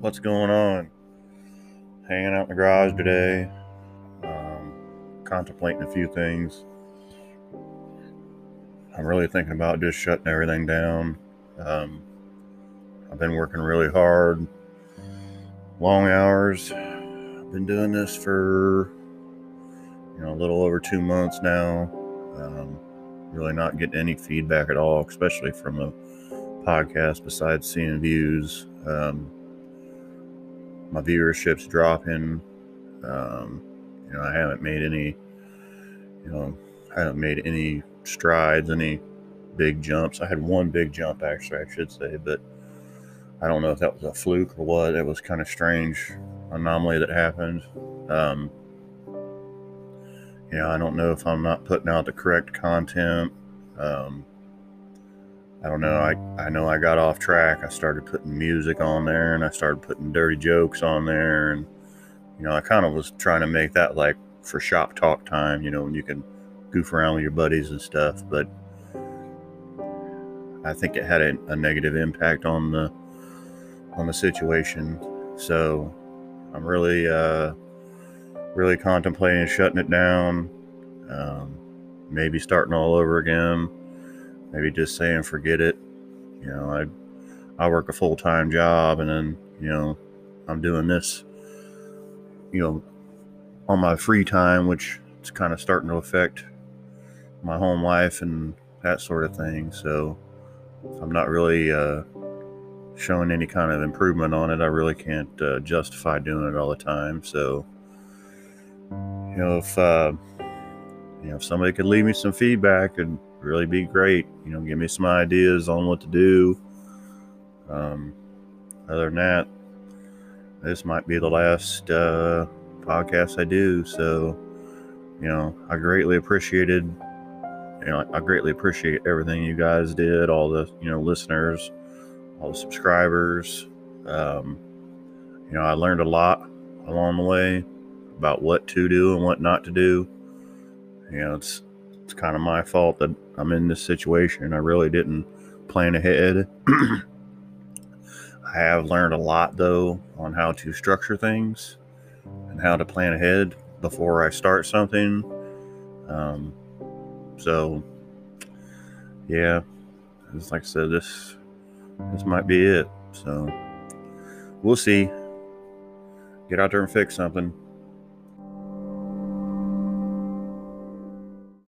What's going on? Hanging out in the garage today, um, contemplating a few things. I'm really thinking about just shutting everything down. Um, I've been working really hard, long hours. I've been doing this for you know a little over two months now. Um, really not getting any feedback at all, especially from a podcast. Besides seeing views. Um, my viewership's dropping. Um, you know, I haven't made any, you know, I haven't made any strides, any big jumps. I had one big jump, actually, I should say, but I don't know if that was a fluke or what. It was kind of strange anomaly that happened. Um, know, I don't know if I'm not putting out the correct content. Um, I don't know. I, I know I got off track. I started putting music on there and I started putting dirty jokes on there. And, you know, I kind of was trying to make that like for shop talk time, you know, when you can goof around with your buddies and stuff. But I think it had a, a negative impact on the, on the situation. So I'm really, uh, really contemplating shutting it down. Um, maybe starting all over again maybe just saying forget it. You know, I I work a full time job and then you know I'm doing this. You know, on my free time, which is kind of starting to affect my home life and that sort of thing. So I'm not really uh, showing any kind of improvement on it. I really can't uh, justify doing it all the time. So you know, if uh, you know, if somebody could leave me some feedback and really be great. You know, give me some ideas on what to do. Um, other than that, this might be the last uh, podcast I do. So, you know, I greatly appreciated, you know, I greatly appreciate everything you guys did, all the, you know, listeners, all the subscribers. Um, you know, I learned a lot along the way about what to do and what not to do. You know, it's it's kind of my fault that I'm in this situation. I really didn't plan ahead. I have learned a lot, though, on how to structure things and how to plan ahead before I start something. Um, so, yeah, just like I said, this this might be it. So, we'll see. Get out there and fix something.